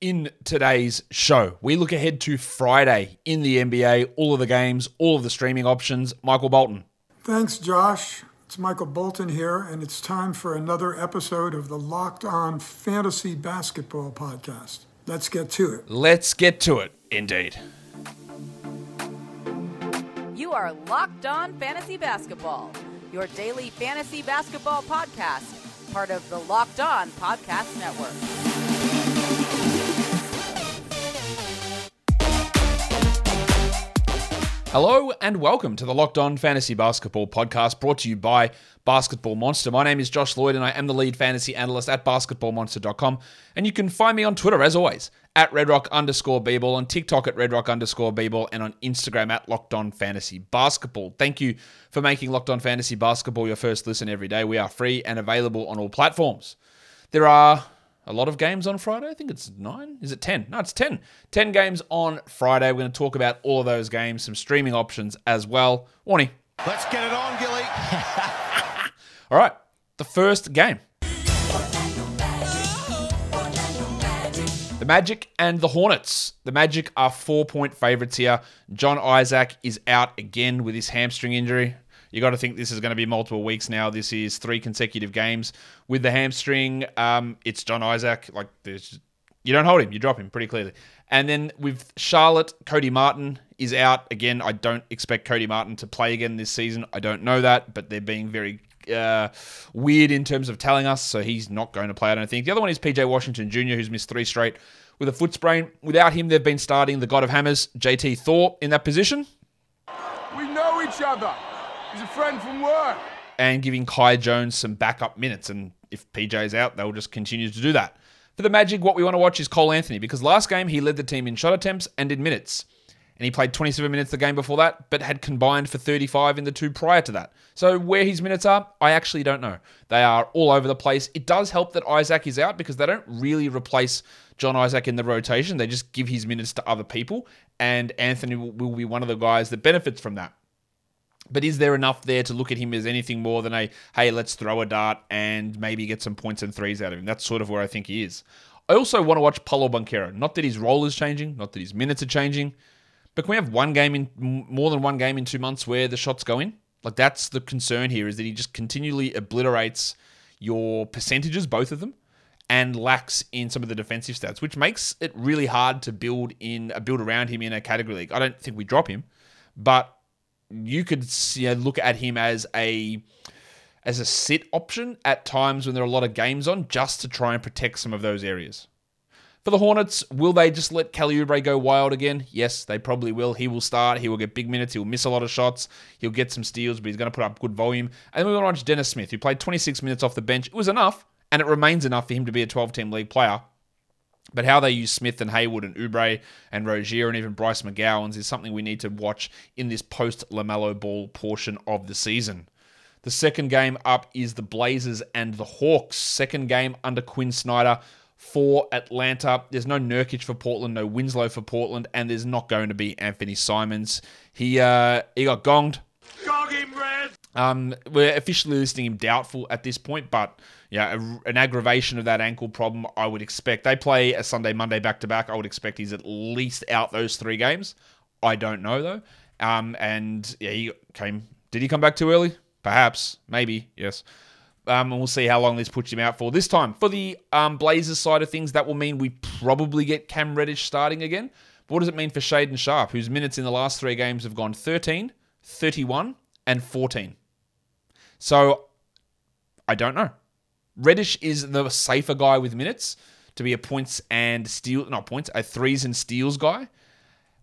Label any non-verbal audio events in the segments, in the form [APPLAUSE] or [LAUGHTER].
In today's show, we look ahead to Friday in the NBA, all of the games, all of the streaming options. Michael Bolton. Thanks, Josh. It's Michael Bolton here, and it's time for another episode of the Locked On Fantasy Basketball Podcast. Let's get to it. Let's get to it, indeed. You are Locked On Fantasy Basketball, your daily fantasy basketball podcast, part of the Locked On Podcast Network. Hello and welcome to the Locked On Fantasy Basketball podcast brought to you by Basketball Monster. My name is Josh Lloyd and I am the lead fantasy analyst at basketballmonster.com. And you can find me on Twitter as always at redrock underscore bball, on TikTok at redrock underscore bball, and on Instagram at Locked On Fantasy Basketball. Thank you for making Locked On Fantasy Basketball your first listen every day. We are free and available on all platforms. There are a lot of games on Friday. I think it's nine. Is it 10? No, it's 10. 10 games on Friday. We're going to talk about all of those games, some streaming options as well. Warning. Let's get it on, Gilly. [LAUGHS] all right. The first game. The Magic and the Hornets. The Magic are four point favorites here. John Isaac is out again with his hamstring injury you got to think this is going to be multiple weeks now. This is three consecutive games with the hamstring. Um, it's John Isaac. Like there's, you don't hold him, you drop him pretty clearly. And then with Charlotte, Cody Martin is out again. I don't expect Cody Martin to play again this season. I don't know that, but they're being very uh, weird in terms of telling us, so he's not going to play. I don't think. The other one is PJ Washington Jr., who's missed three straight with a foot sprain. Without him, they've been starting the God of Hammers, JT Thor, in that position. We know each other. He's a friend from work. And giving Kai Jones some backup minutes. And if PJ's out, they'll just continue to do that. For the Magic, what we want to watch is Cole Anthony because last game he led the team in shot attempts and in minutes. And he played 27 minutes the game before that, but had combined for 35 in the two prior to that. So where his minutes are, I actually don't know. They are all over the place. It does help that Isaac is out because they don't really replace John Isaac in the rotation. They just give his minutes to other people, and Anthony will be one of the guys that benefits from that. But is there enough there to look at him as anything more than a, hey, let's throw a dart and maybe get some points and threes out of him? That's sort of where I think he is. I also want to watch Paolo Banchero. Not that his role is changing, not that his minutes are changing, but can we have one game in more than one game in two months where the shots go in? Like that's the concern here is that he just continually obliterates your percentages, both of them, and lacks in some of the defensive stats, which makes it really hard to build in a build around him in a category league. I don't think we drop him, but you could you know, look at him as a as a sit option at times when there are a lot of games on, just to try and protect some of those areas. For the Hornets, will they just let Kelly Oubre go wild again? Yes, they probably will. He will start. He will get big minutes. He will miss a lot of shots. He'll get some steals, but he's going to put up good volume. And then we want to watch Dennis Smith, who played 26 minutes off the bench. It was enough, and it remains enough for him to be a 12 team league player. But how they use Smith and Hayward and Oubre and Rozier and even Bryce McGowens is something we need to watch in this post LaMelo Ball portion of the season. The second game up is the Blazers and the Hawks. Second game under Quin Snyder for Atlanta. There's no Nurkic for Portland, no Winslow for Portland, and there's not going to be Anthony Simons. He uh, he got gonged. Gong him, Red. Um, we're officially listing him doubtful at this point, but yeah, a, an aggravation of that ankle problem, I would expect. They play a Sunday, Monday back to back. I would expect he's at least out those three games. I don't know though. Um, and yeah, he came. Did he come back too early? Perhaps, maybe, yes. Um, and we'll see how long this puts him out for. This time, for the um, Blazers side of things, that will mean we probably get Cam Reddish starting again. But what does it mean for Shaedon Sharpe, whose minutes in the last three games have gone 13, 31, and 14? So I don't know. Reddish is the safer guy with minutes to be a points and steal, not points, a threes and steals guy.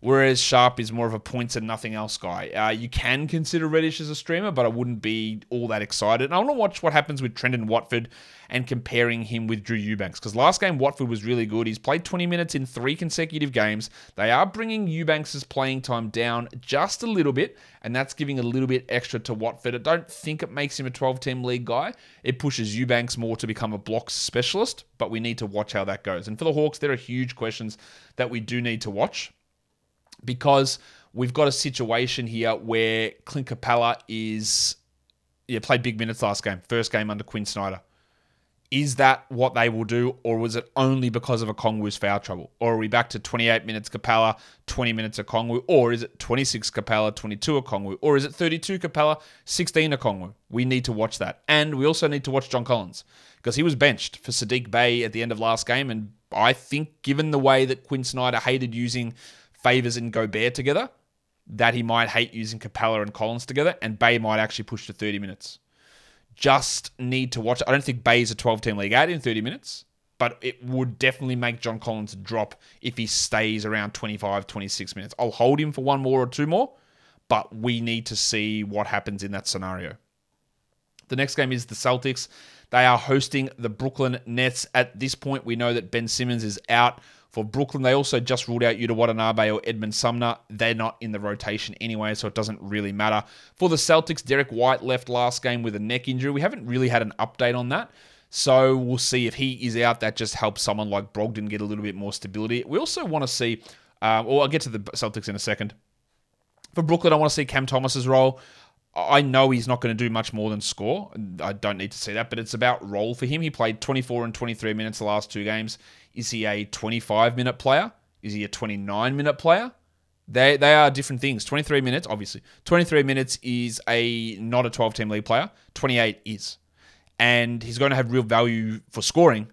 Whereas Sharpe is more of a points and nothing else guy. Uh, you can consider Reddish as a streamer, but I wouldn't be all that excited. And I want to watch what happens with Trendon Watford and comparing him with Drew Eubanks. Because last game, Watford was really good. He's played 20 minutes in three consecutive games. They are bringing Eubanks' playing time down just a little bit, and that's giving a little bit extra to Watford. I don't think it makes him a 12 team league guy. It pushes Eubanks more to become a blocks specialist, but we need to watch how that goes. And for the Hawks, there are huge questions that we do need to watch because we've got a situation here where Clint Capela is yeah played big minutes last game, first game under Quin Snyder. Is that what they will do, or was it only because of Okongwu's foul trouble? Or are we back to 28 minutes Capela, 20 minutes Okongwu? Or is it 26 Capela, 22 Okongwu? Or is it 32 Capela, 16 Okongwu? We need to watch that. And we also need to watch John Collins because he was benched for Sadiq Bey at the end of last game. And I think, given the way that Quin Snyder hated using Favors and Gobert together, that he might hate using Capela and Collins together, and Bey might actually push to 30 minutes just need to watch. I don't think Bey's a 12 team league out in 30 minutes, but it would definitely make John Collins drop if he stays around 25, 26 minutes. I'll hold him for one more or two more, but we need to see what happens in that scenario. The next game is the Celtics. They are hosting the Brooklyn Nets. At this point, we know that Ben Simmons is out for Brooklyn, they also just ruled out Yuta Watanabe or Edmund Sumner. They're not in the rotation anyway, so it doesn't really matter. For the Celtics, Derrick White left last game with a neck injury. We haven't really had an update on that. So we'll see if he is out. That just helps someone like Brogdon get a little bit more stability. We also want to see, uh, well, I'll get to the Celtics in a second. For Brooklyn, I want to see Cam Thomas's role. I know he's not going to do much more than score. I don't need to see that, but it's about role for him. He played 24 and 23 minutes the last two games. Is he a 25 minute player? Is he a 29 minute player? They they are different things. 23 minutes, obviously. 23 minutes is a not a 12 team league player. 28 is. And he's going to have real value for scoring.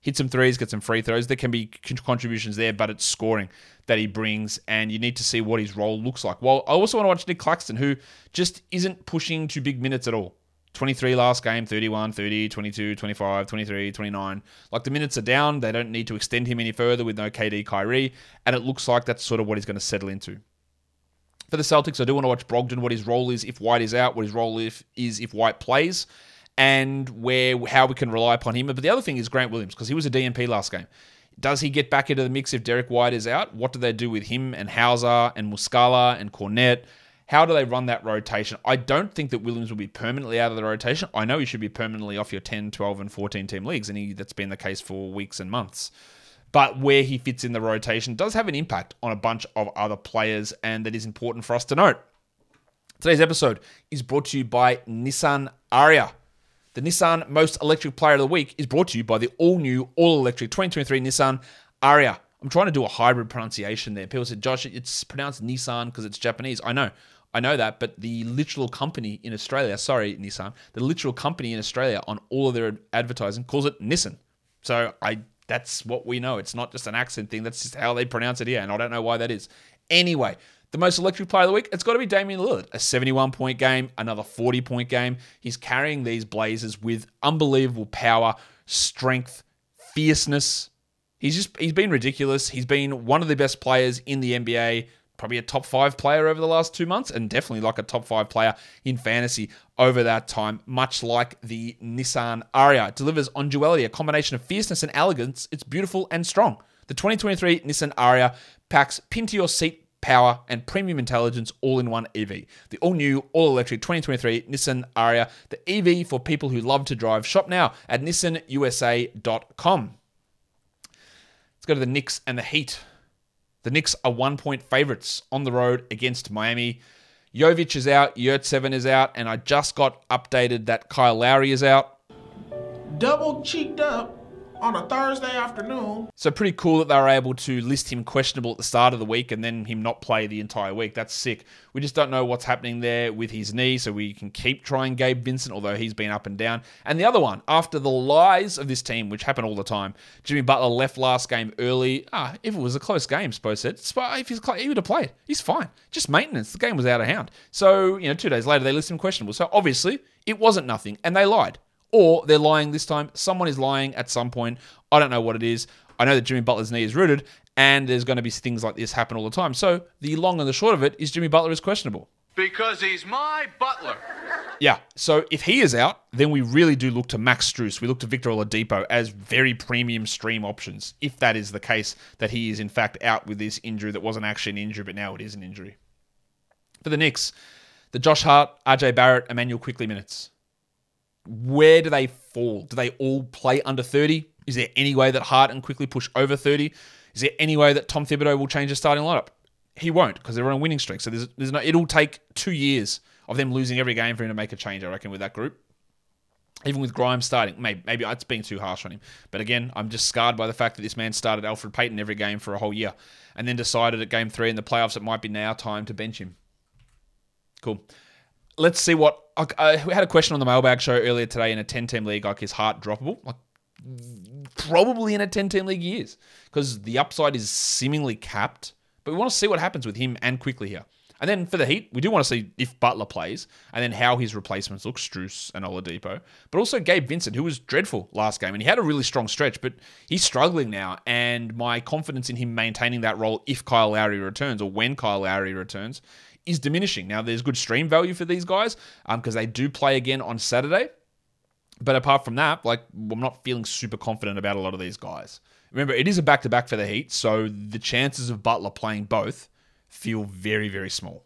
Hit some threes, get some free throws. There can be contributions there, but it's scoring that he brings, and you need to see what his role looks like. Well, I also want to watch Nick Claxton, who just isn't pushing to big minutes at all. 23 last game, 31, 30, 22, 25, 23, 29. Like the minutes are down. They don't need to extend him any further with no KD Kyrie. And it looks like that's sort of what he's going to settle into. For the Celtics, I do want to watch Brogdon, what his role is if White is out, what his role if, is if White plays, and where how we can rely upon him. But the other thing is Grant Williams, because he was a DNP last game. Does he get back into the mix if Derrick White is out? What do they do with him and Hauser and Muscala and Kornet? How do they run that rotation? I don't think that Williams will be permanently out of the rotation. I know he should be permanently off your 10, 12, and 14 team leagues, and he, that's been the case for weeks and months. But where he fits in the rotation does have an impact on a bunch of other players, and that is important for us to note. Today's episode is brought to you by Nissan Ariya. The Nissan Most Electric Player of the Week is brought to you by the all new, all electric 2023 Nissan Ariya. I'm trying to do a hybrid pronunciation there. People said, Josh, it's pronounced Nissan because it's Japanese. I know. I know that, but the literal company in Australia, sorry, Nissan, the literal company in Australia on all of their advertising calls it Nissan. So I that's what we know. It's not just an accent thing. That's just how they pronounce it here, and I don't know why that is. Anyway, the most electric player of the week, it's got to be Damian Lillard. A 71 point game, another 40 point game. He's carrying these Blazers with unbelievable power, strength, fierceness. He's just he's been ridiculous. He's been one of the best players in the NBA probably a top five player over the last two months, and definitely like a top five player in fantasy over that time, much like the Nissan Ariya. It delivers on duality, a combination of fierceness and elegance. It's beautiful and strong. The 2023 Nissan Ariya packs pin to your seat power and premium intelligence all in one EV. The all new, all electric 2023 Nissan Ariya, the EV for people who love to drive. Shop now at nissanusa.com. Let's go to the Knicks and the Heat. The Knicks are one point favorites on the road against Miami. Jovic is out, Yurtseven is out, and I just got updated that Kyle Lowry is out. Double cheeked up on a Thursday afternoon. So pretty cool that they were able to list him questionable at the start of the week and then him not play the entire week. That's sick. We just don't know what's happening there with his knee, so we can keep trying Gabe Vincent, although he's been up and down. And the other one, after the lies of this team, which happen all the time, Jimmy Butler left last game early. Ah, if it was a close game, suppose said, if he's he would have played. He's fine. Just maintenance. The game was out of hand. So you know, two days later they list him questionable. So obviously it wasn't nothing, and they lied or they're lying this time. Someone is lying at some point. I don't know what it is. I know that Jimmy Butler's knee is rooted, and there's going to be things like this happen all the time. So the long and the short of it is Jimmy Butler is questionable. Because he's my butler. Yeah, so if he is out, then we really do look to Max Strus. We look to Victor Oladipo as very premium stream options, if that is the case, that he is in fact out with this injury that wasn't actually an injury, but now it is an injury. For the Knicks, the Josh Hart, RJ Barrett, Immanuel Quickley minutes where do they fall? Do they all play under 30? Is there any way that Hart and Quickley push over 30? Is there any way that Tom Thibodeau will change the starting lineup? He won't because they're on a winning streak. So there's, there's no. It'll take two years of them losing every game for him to make a change. I reckon with that group. even with Grimes starting, maybe maybe it's being too harsh on him. But again, I'm just scarred by the fact that this man started Elfrid Payton every game for a whole year, and then decided at game three in the playoffs it might be now time to bench him. Cool. Let's see what I, uh, we had a question on the mailbag show earlier today in a 10 team league. Like, is Hart droppable? Like, probably in a 10 team league he is because the upside is seemingly capped. But we want to see what happens with him and Quickley here. And then for the Heat, we do want to see if Butler plays and then how his replacements look, Strus and Oladipo. But also Gabe Vincent, who was dreadful last game. And he had a really strong stretch, but he's struggling now. And my confidence in him maintaining that role if Kyle Lowry returns or when Kyle Lowry returns is diminishing. Now, there's good stream value for these guys because um, they do play again on Saturday. But apart from that, like I'm not feeling super confident about a lot of these guys. Remember, it is a back to back for the Heat, so the chances of Butler playing both feel very, very small.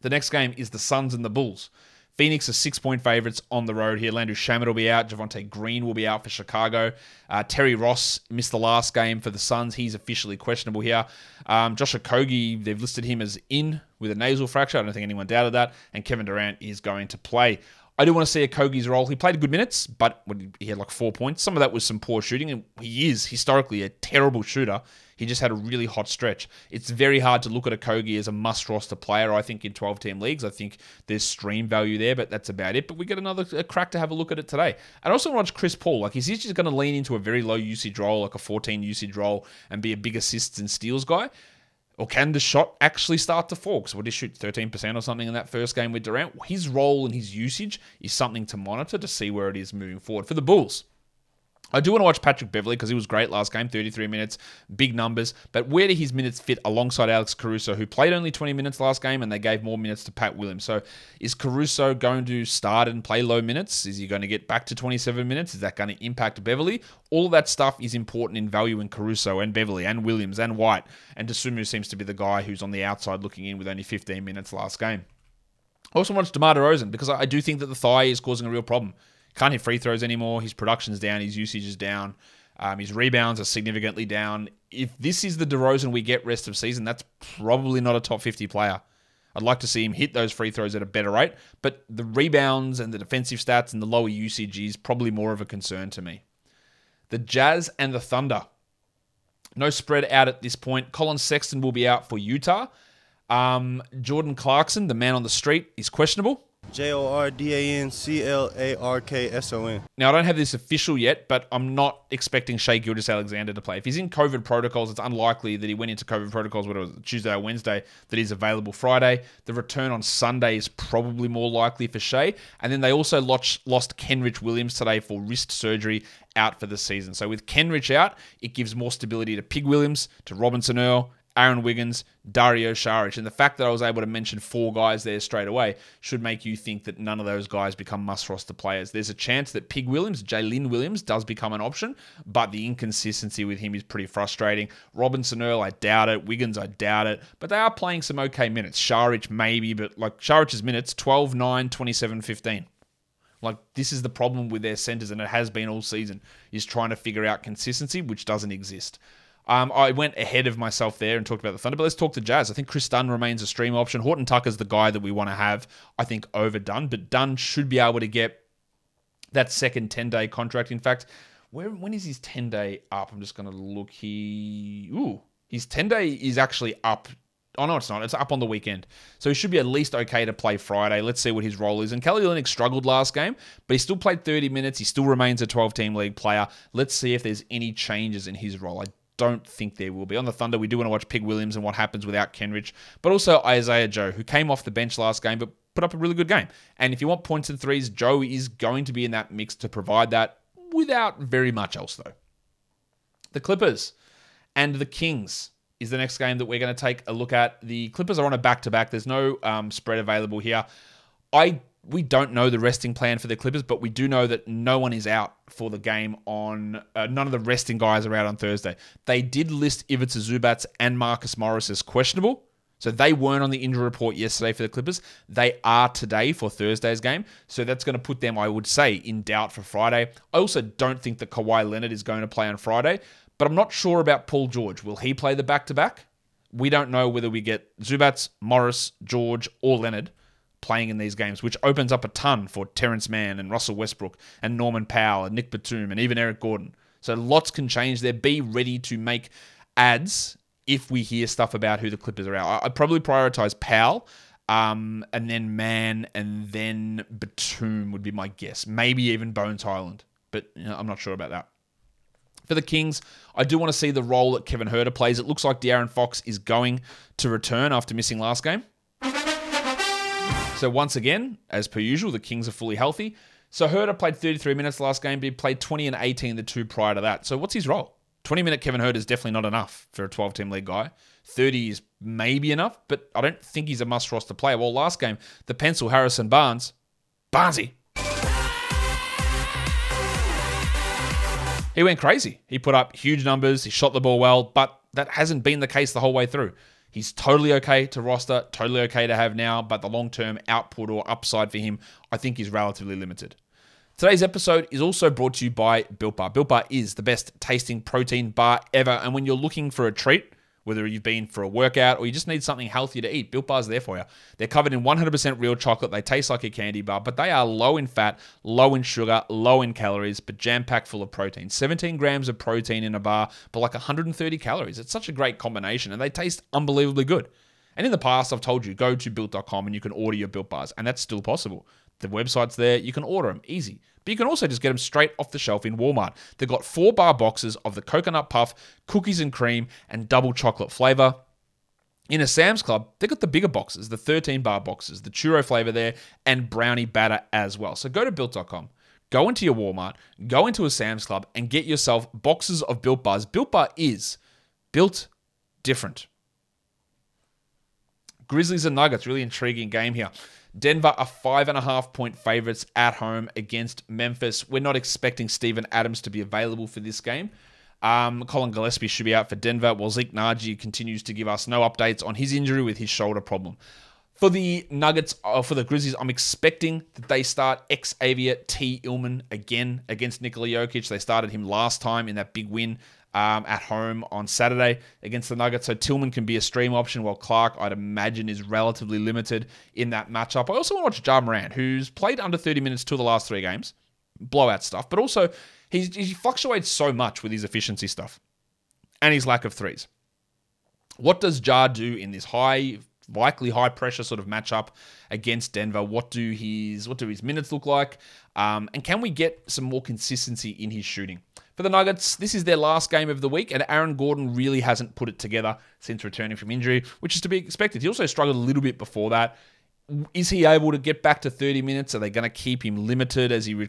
The next game is the Suns and the Bulls. Phoenix are six point favorites on the road here. Landry Shamet will be out. Javonte Green will be out for Chicago. Uh, Terry Ross missed the last game for the Suns. He's officially questionable here. Um, Josh Okogie, they've listed him as in with a nasal fracture. I don't think anyone doubted that. And Kevin Durant is going to play. I do want to see Okogie's role. He played good minutes, but he had like four points. Some of that was some poor shooting, and he is historically a terrible shooter. He just had a really hot stretch. It's very hard to look at Okogie as a must roster player, I think, in 12 team leagues. I think there's stream value there, but that's about it. But we get another crack to have a look at it today. And also want to watch Chris Paul. Like, is he just going to lean into a very low usage role, like a 14 usage role, and be a big assists and steals guy? Or can the shot actually start to fall? Because what did he shoot 13% or something in that first game with Durant? His role and his usage is something to monitor to see where it is moving forward. For the Bulls, I do want to watch Patrick Beverley because he was great last game, 33 minutes, big numbers. But where do his minutes fit alongside Alex Caruso, who played only 20 minutes last game and they gave more minutes to Pat Williams? So is Caruso going to start and play low minutes? Is he going to get back to 27 minutes? Is that going to impact Beverley? All that stuff is important in value in Caruso and Beverley and Williams and White. And Dosunmu seems to be the guy who's on the outside looking in with only 15 minutes last game. I also watched DeMar DeRozan because I do think that the thigh is causing a real problem. Can't hit free throws anymore. His production's down. His usage is down. Um, his rebounds are significantly down. If this is the DeRozan we get rest of season, that's probably not a top 50 player. I'd like to see him hit those free throws at a better rate, but the rebounds and the defensive stats and the lower usage is probably more of a concern to me. The Jazz and the Thunder. No spread out at this point. Collin Sexton will be out for Utah. Um, Jordan Clarkson, the man on the street, is questionable. J O R D A N C L A R K S O N. Now, I don't have this official yet, but I'm not expecting Shai Gilgeous-Alexander to play. If he's in COVID protocols, it's unlikely that he went into COVID protocols, whether it was Tuesday or Wednesday, that he's available Friday. The return on Sunday is probably more likely for Shai. And then they also lost, lost Kenrich Williams today for wrist surgery out for the season. So with Kenrich out, it gives more stability to Pig Williams, to Robinson Earl, Aaron Wiggins, Dario Saric. And the fact that I was able to mention four guys there straight away should make you think that none of those guys become must roster players. There's a chance that Pig Williams, Jalen Williams, does become an option, but the inconsistency with him is pretty frustrating. Robinson Earl, I doubt it. Wiggins, I doubt it. But they are playing some okay minutes. Saric, maybe, but like Saric's minutes 12, 9, 27, 15. Like this is the problem with their centers, and it has been all season, is trying to figure out consistency, which doesn't exist. Um, I went ahead of myself there and talked about the Thunder, but let's talk to Jazz. I think Kris Dunn remains a stream option. Horton Tucker's the guy that we want to have, I think, over Dunn, but Dunn should be able to get that second 10 day contract. In fact, where when is his 10 day up? I'm just going to look. He, ooh, his 10 day is actually up. Oh, no, it's not. It's up on the weekend. So he should be at least okay to play Friday. Let's see what his role is. And Kelly Olynyk struggled last game, but he still played 30 minutes. He still remains a 12 team league player. Let's see if there's any changes in his role. I don't think there will be. On the Thunder, we do want to watch Pig Williams and what happens without Kenrich, but also Isaiah Joe, who came off the bench last game but put up a really good game. And if you want points and threes, Joe is going to be in that mix to provide that without very much else, though. The Clippers and the Kings is the next game that we're going to take a look at. The Clippers are on a back to back. There's no um, spread available here. I we don't know the resting plan for the Clippers, but we do know that no one is out for the game on. Uh, none of the resting guys are out on Thursday. They did list Ivica Zubac and Marcus Morris as questionable, so they weren't on the injury report yesterday for the Clippers. They are today for Thursday's game, so that's going to put them, I would say, in doubt for Friday. I also don't think that Kawhi Leonard is going to play on Friday, but I'm not sure about Paul George. Will he play the back to back? We don't know whether we get Zubac, Morris, George, or Leonard playing in these games, which opens up a ton for Terance Mann and Russell Westbrook and Norman Powell and Nick Batum and even Eric Gordon. So lots can change there. Be ready to make ads if we hear stuff about who the Clippers are out. I'd probably prioritize Powell. Um, and then Mann, and then Batum would be my guess. Maybe even Bones Hyland, but you know, I'm not sure about that. For the Kings, I do want to see the role that Kevin Huerter plays. It looks like De'Aaron Fox is going to return after missing last game. So once again, as per usual, the Kings are fully healthy. So Huerter played 33 minutes last game, but he played 20 and 18 the two prior to that. So what's his role? 20 minute Kevin Huerter is definitely not enough for a 12 team league guy. 30 is maybe enough, but I don't think he's a must roster player. Well, last game, the pencil Harrison Barnes, Barnesy. He went crazy. He put up huge numbers, he shot the ball well, but that hasn't been the case the whole way through. He's totally okay to roster, totally okay to have now, but the long term output or upside for him, I think, is relatively limited. Today's episode is also brought to you by Built Bar. Built Bar is the best tasting protein bar ever, and when you're looking for a treat, whether you've been for a workout or you just need something healthier to eat, Built Bar's are there for you. They're covered in 100% real chocolate. They taste like a candy bar, but they are low in fat, low in sugar, low in calories, but jam packed full of protein. 17 grams of protein in a bar, but like 130 calories. It's such a great combination, and they taste unbelievably good. And in the past, I've told you, go to built.com and you can order your built bars, and that's still possible. The website's there, you can order them, easy. But you can also just get them straight off the shelf in Walmart. They've got four bar boxes of the coconut puff, cookies and cream, and double chocolate flavor. In a Sam's Club, they've got the bigger boxes, the 13 bar boxes, the churro flavor there, and brownie batter as well. So go to built.com, go into your Walmart, go into a Sam's Club, and get yourself boxes of Built Bars. Built Bar is built different. Grizzlies and Nuggets, really intriguing game here. Denver are five and a half point favorites at home against Memphis. We're not expecting Steven Adams to be available for this game. Um, Collin Gillespie should be out for Denver, while Zeke Nnaji continues to give us no updates on his injury with his shoulder problem. For the Nuggets, uh, for the Grizzlies, I'm expecting that they start Xavier Tillman again against Nikola Jokic. They started him last time in that big win um, at home on Saturday against the Nuggets. So Tillman can be a stream option, while Clark, I'd imagine, is relatively limited in that matchup. I also want to watch Ja Morant, who's played under 30 minutes two of the last three games, blowout stuff, but also he fluctuates so much with his efficiency stuff and his lack of threes. What does Ja do in this high likely high pressure sort of matchup against Denver. What do his what do his minutes look like? Um, and can we get some more consistency in his shooting? For the Nuggets, this is their last game of the week, and Aaron Gordon really hasn't put it together since returning from injury, which is to be expected. He also struggled a little bit before that. Is he able to get back to 30 minutes? Are they going to keep him limited as he re-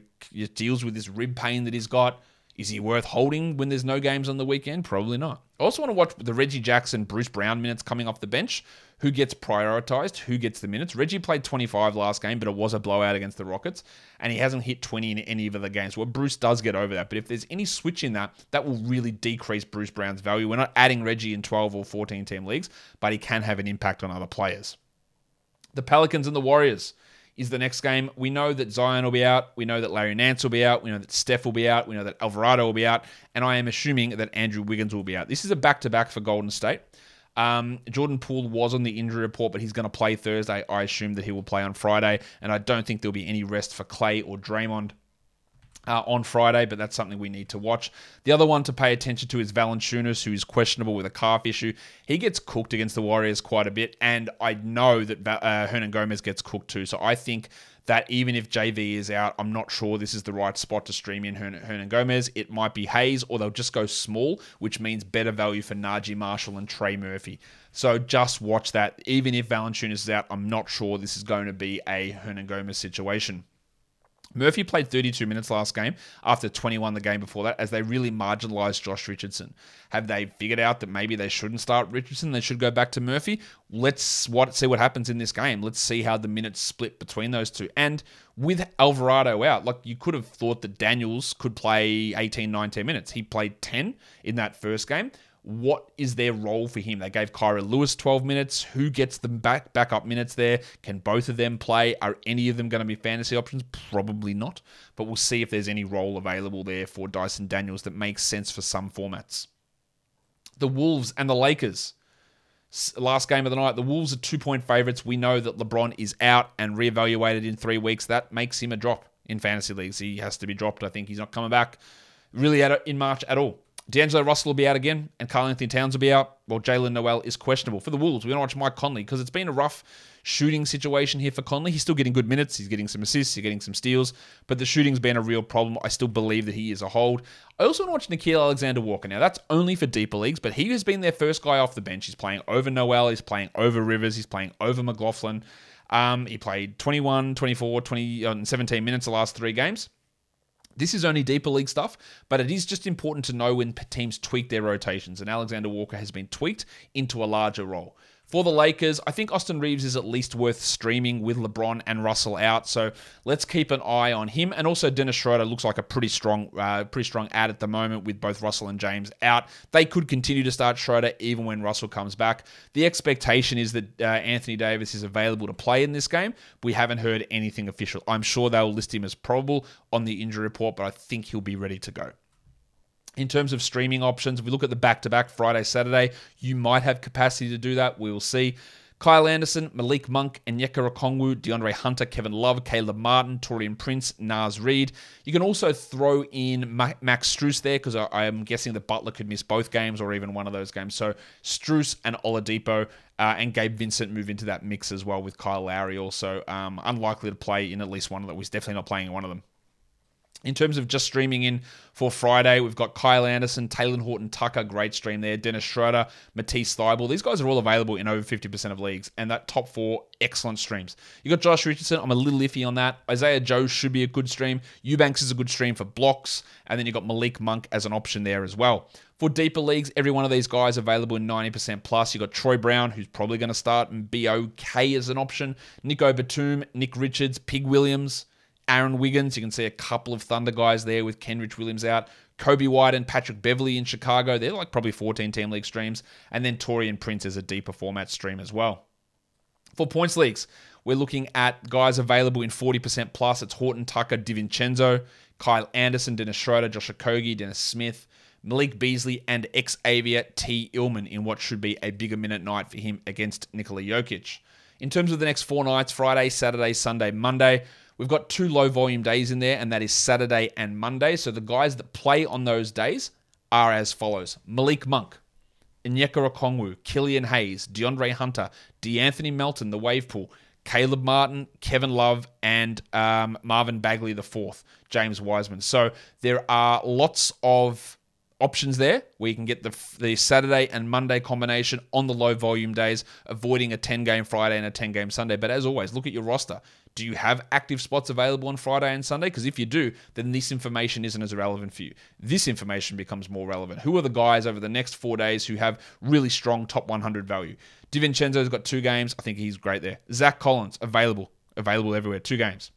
deals with this rib pain that he's got? Is he worth holding when there's no games on the weekend? Probably not. I also want to watch the Reggie Jackson, Bruce Brown minutes coming off the bench. Who gets prioritized? Who gets the minutes? Reggie played 25 last game, but it was a blowout against the Rockets, and he hasn't hit 20 in any of the games. Well, Bruce does get over that, but if there's any switch in that, that will really decrease Bruce Brown's value. We're not adding Reggie in 12 or 14 team leagues, but he can have an impact on other players. The Pelicans and the Warriors is the next game. We know that Zion will be out. We know that Larry Nance will be out. We know that Steph will be out. We know that Alvarado will be out. And I am assuming that Andrew Wiggins will be out. This is a back to back for Golden State. Um, Jordan Poole was on the injury report, but he's going to play Thursday. I assume that he will play on Friday. And I don't think there'll be any rest for Clay or Draymond. Uh, on Friday, but that's something we need to watch. The other one to pay attention to is Valanciunas, who is questionable with a calf issue. He gets cooked against the Warriors quite a bit, and I know that uh, Hernangomez gets cooked too. So I think that even if JV is out, I'm not sure this is the right spot to stream in Hern- Hernangomez. It might be Hayes, or they'll just go small, which means better value for Naji Marshall and Trey Murphy. So just watch that. Even if Valanciunas is out, I'm not sure this is going to be a Hernangomez situation. Murphy played 32 minutes last game after 21 the game before that, as they really marginalized Josh Richardson. Have they figured out that maybe they shouldn't start Richardson? They should go back to Murphy. Let's what see what happens in this game. Let's see how the minutes split between those two. And with Alvarado out, like you could have thought that Daniels could play 18, 19 minutes. He played 10 in that first game what is their role for him? They gave Kira Lewis 12 minutes. Who gets the back backup minutes there? Can both of them play? Are any of them going to be fantasy options? Probably not. But we'll see if there's any role available there for Dyson Daniels that makes sense for some formats. The Wolves and the Lakers. Last game of the night, the Wolves are two point favorites. We know that LeBron is out and reevaluated in three weeks. That makes him a drop in fantasy leagues. He has to be dropped. I think he's not coming back really at, in March at all. D'Angelo Russell will be out again, and Karl Anthony Towns will be out. Well, Jaylen Nowell is questionable for the Wolves. We want to watch Mike Conley because it's been a rough shooting situation here for Conley. He's still getting good minutes. He's getting some assists. He's getting some steals, but the shooting's been a real problem. I still believe that he is a hold. I also want to watch Nickeil Alexander Walker. Now that's only for deeper leagues, but he has been their first guy off the bench. He's playing over Nowell. He's playing over Rivers. He's playing over McLaughlin. Um, he played 21, 24, 20, uh, 17 minutes the last three games. This is only deeper league stuff, but it is just important to know when teams tweak their rotations, and Alexander Walker has been tweaked into a larger role. For the Lakers, I think Austin Reaves is at least worth streaming with LeBron and Russell out. So let's keep an eye on him. And also Dennis Schroeder looks like a pretty strong, uh, pretty strong ad at the moment with both Russell and James out. They could continue to start Schroeder even when Russell comes back. The expectation is that uh, Anthony Davis is available to play in this game. We haven't heard anything official. I'm sure they'll list him as probable on the injury report, but I think he'll be ready to go. In terms of streaming options, if we look at the back to back Friday, Saturday, you might have capacity to do that. We will see. Kyle Anderson, Malik Monk, Onyeka Okongwu, DeAndre Hunter, Kevin Love, Caleb Martin, Taurean Prince, Naz Reid. You can also throw in Max Strus there because I am guessing that Butler could miss both games or even one of those games. So Strus and Oladipo uh, and Gabe Vincent move into that mix as well with Kyle Lowry also um, unlikely to play in at least one of them. He's definitely not playing in one of them. In terms of just streaming in for Friday, we've got Kyle Anderson, Talen Horton Tucker, great stream there, Dennis Schroeder, Matisse Thybulle. These guys are all available in over 50% of leagues, and that top four, excellent streams. You got Josh Richardson, I'm a little iffy on that. Isaiah Joe should be a good stream. Eubanks is a good stream for blocks, and then you've got Malik Monk as an option there as well. For deeper leagues, every one of these guys available in 90% plus. You've got Troy Brown, who's probably going to start and be okay as an option. Nico Batum, Nick Richards, Pig Williams. Aaron Wiggins. You can see a couple of Thunder guys there with Kenrich Williams out. Coby White and Patrick Beverley in Chicago. They're like probably 14 team league streams. And then Taurean Prince is a deeper format stream as well. For points leagues, we're looking at guys available in 40% plus. It's Horton Tucker, DiVincenzo, Kyle Anderson, Dennis Schroeder, Josh Okogie, Dennis Smith, Malik Beasley, and ex Avia T. Illman in what should be a bigger minute night for him against Nikola Jokic. In terms of the next four nights Friday, Saturday, Sunday, Monday We've got two low volume days in there, and that is Saturday and Monday. So the guys that play on those days are as follows Malik Monk, Onyeka Okongwu, Killian Hayes, DeAndre Hunter, DeAnthony Melton, the wave pool, Caleb Martin, Kevin Love, and um, Marvin Bagley the fourth, James Wiseman. So there are lots of options there where you can get the, the Saturday and Monday combination on the low volume days, avoiding a 10 game Friday and a 10 game Sunday. But as always, look at your roster. Do you have active spots available on Friday and Sunday? Because if you do, then this information isn't as relevant for you. This information becomes more relevant. Who are the guys over the next four days who have really strong top 100 value? DiVincenzo's got two games. I think he's great there. Zach Collins, available. Available everywhere. Two games.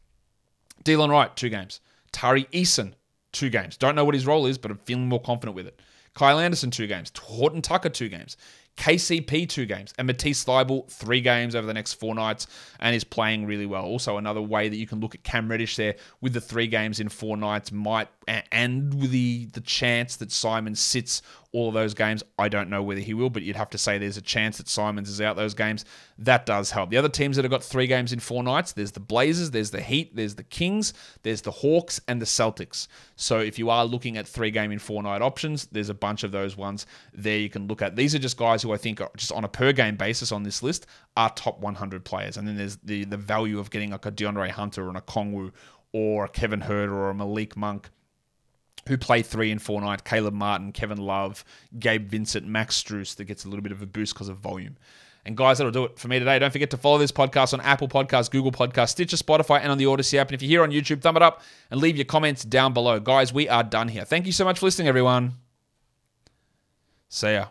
Delon Wright, two games. Tari Eason, two games. Don't know what his role is, but I'm feeling more confident with it. Kyle Anderson, two games. Horton Tucker, two games. KCP two games, and Matisse Thybulle three games over the next four nights, and is playing really well. Also, another way that you can look at Cam Reddish there with the three games in four nights might, and with the the chance that Simon sits all of those games. I don't know whether he will, but you'd have to say there's a chance that Simons is out those games. That does help. The other teams that have got three games in four nights, there's the Blazers, there's the Heat, there's the Kings, there's the Hawks, and the Celtics. So if you are looking at three game in four night options, there's a bunch of those ones there you can look at. These are just guys who I think are just on a per game basis on this list are top 100 players. And then there's the the value of getting like a DeAndre Hunter or a Kongwu or a Kevin Huerter or a Malik Monk who play three and four night, Caleb Martin, Kevin Love, Gabe Vincent, Max Strus, that gets a little bit of a boost because of volume. And guys, that'll do it for me today. Don't forget to follow this podcast on Apple Podcasts, Google Podcasts, Stitcher, Spotify, and on the Audacy app. And if you're here on YouTube, thumb it up and leave your comments down below. Guys, we are done here. Thank you so much for listening, everyone. See ya.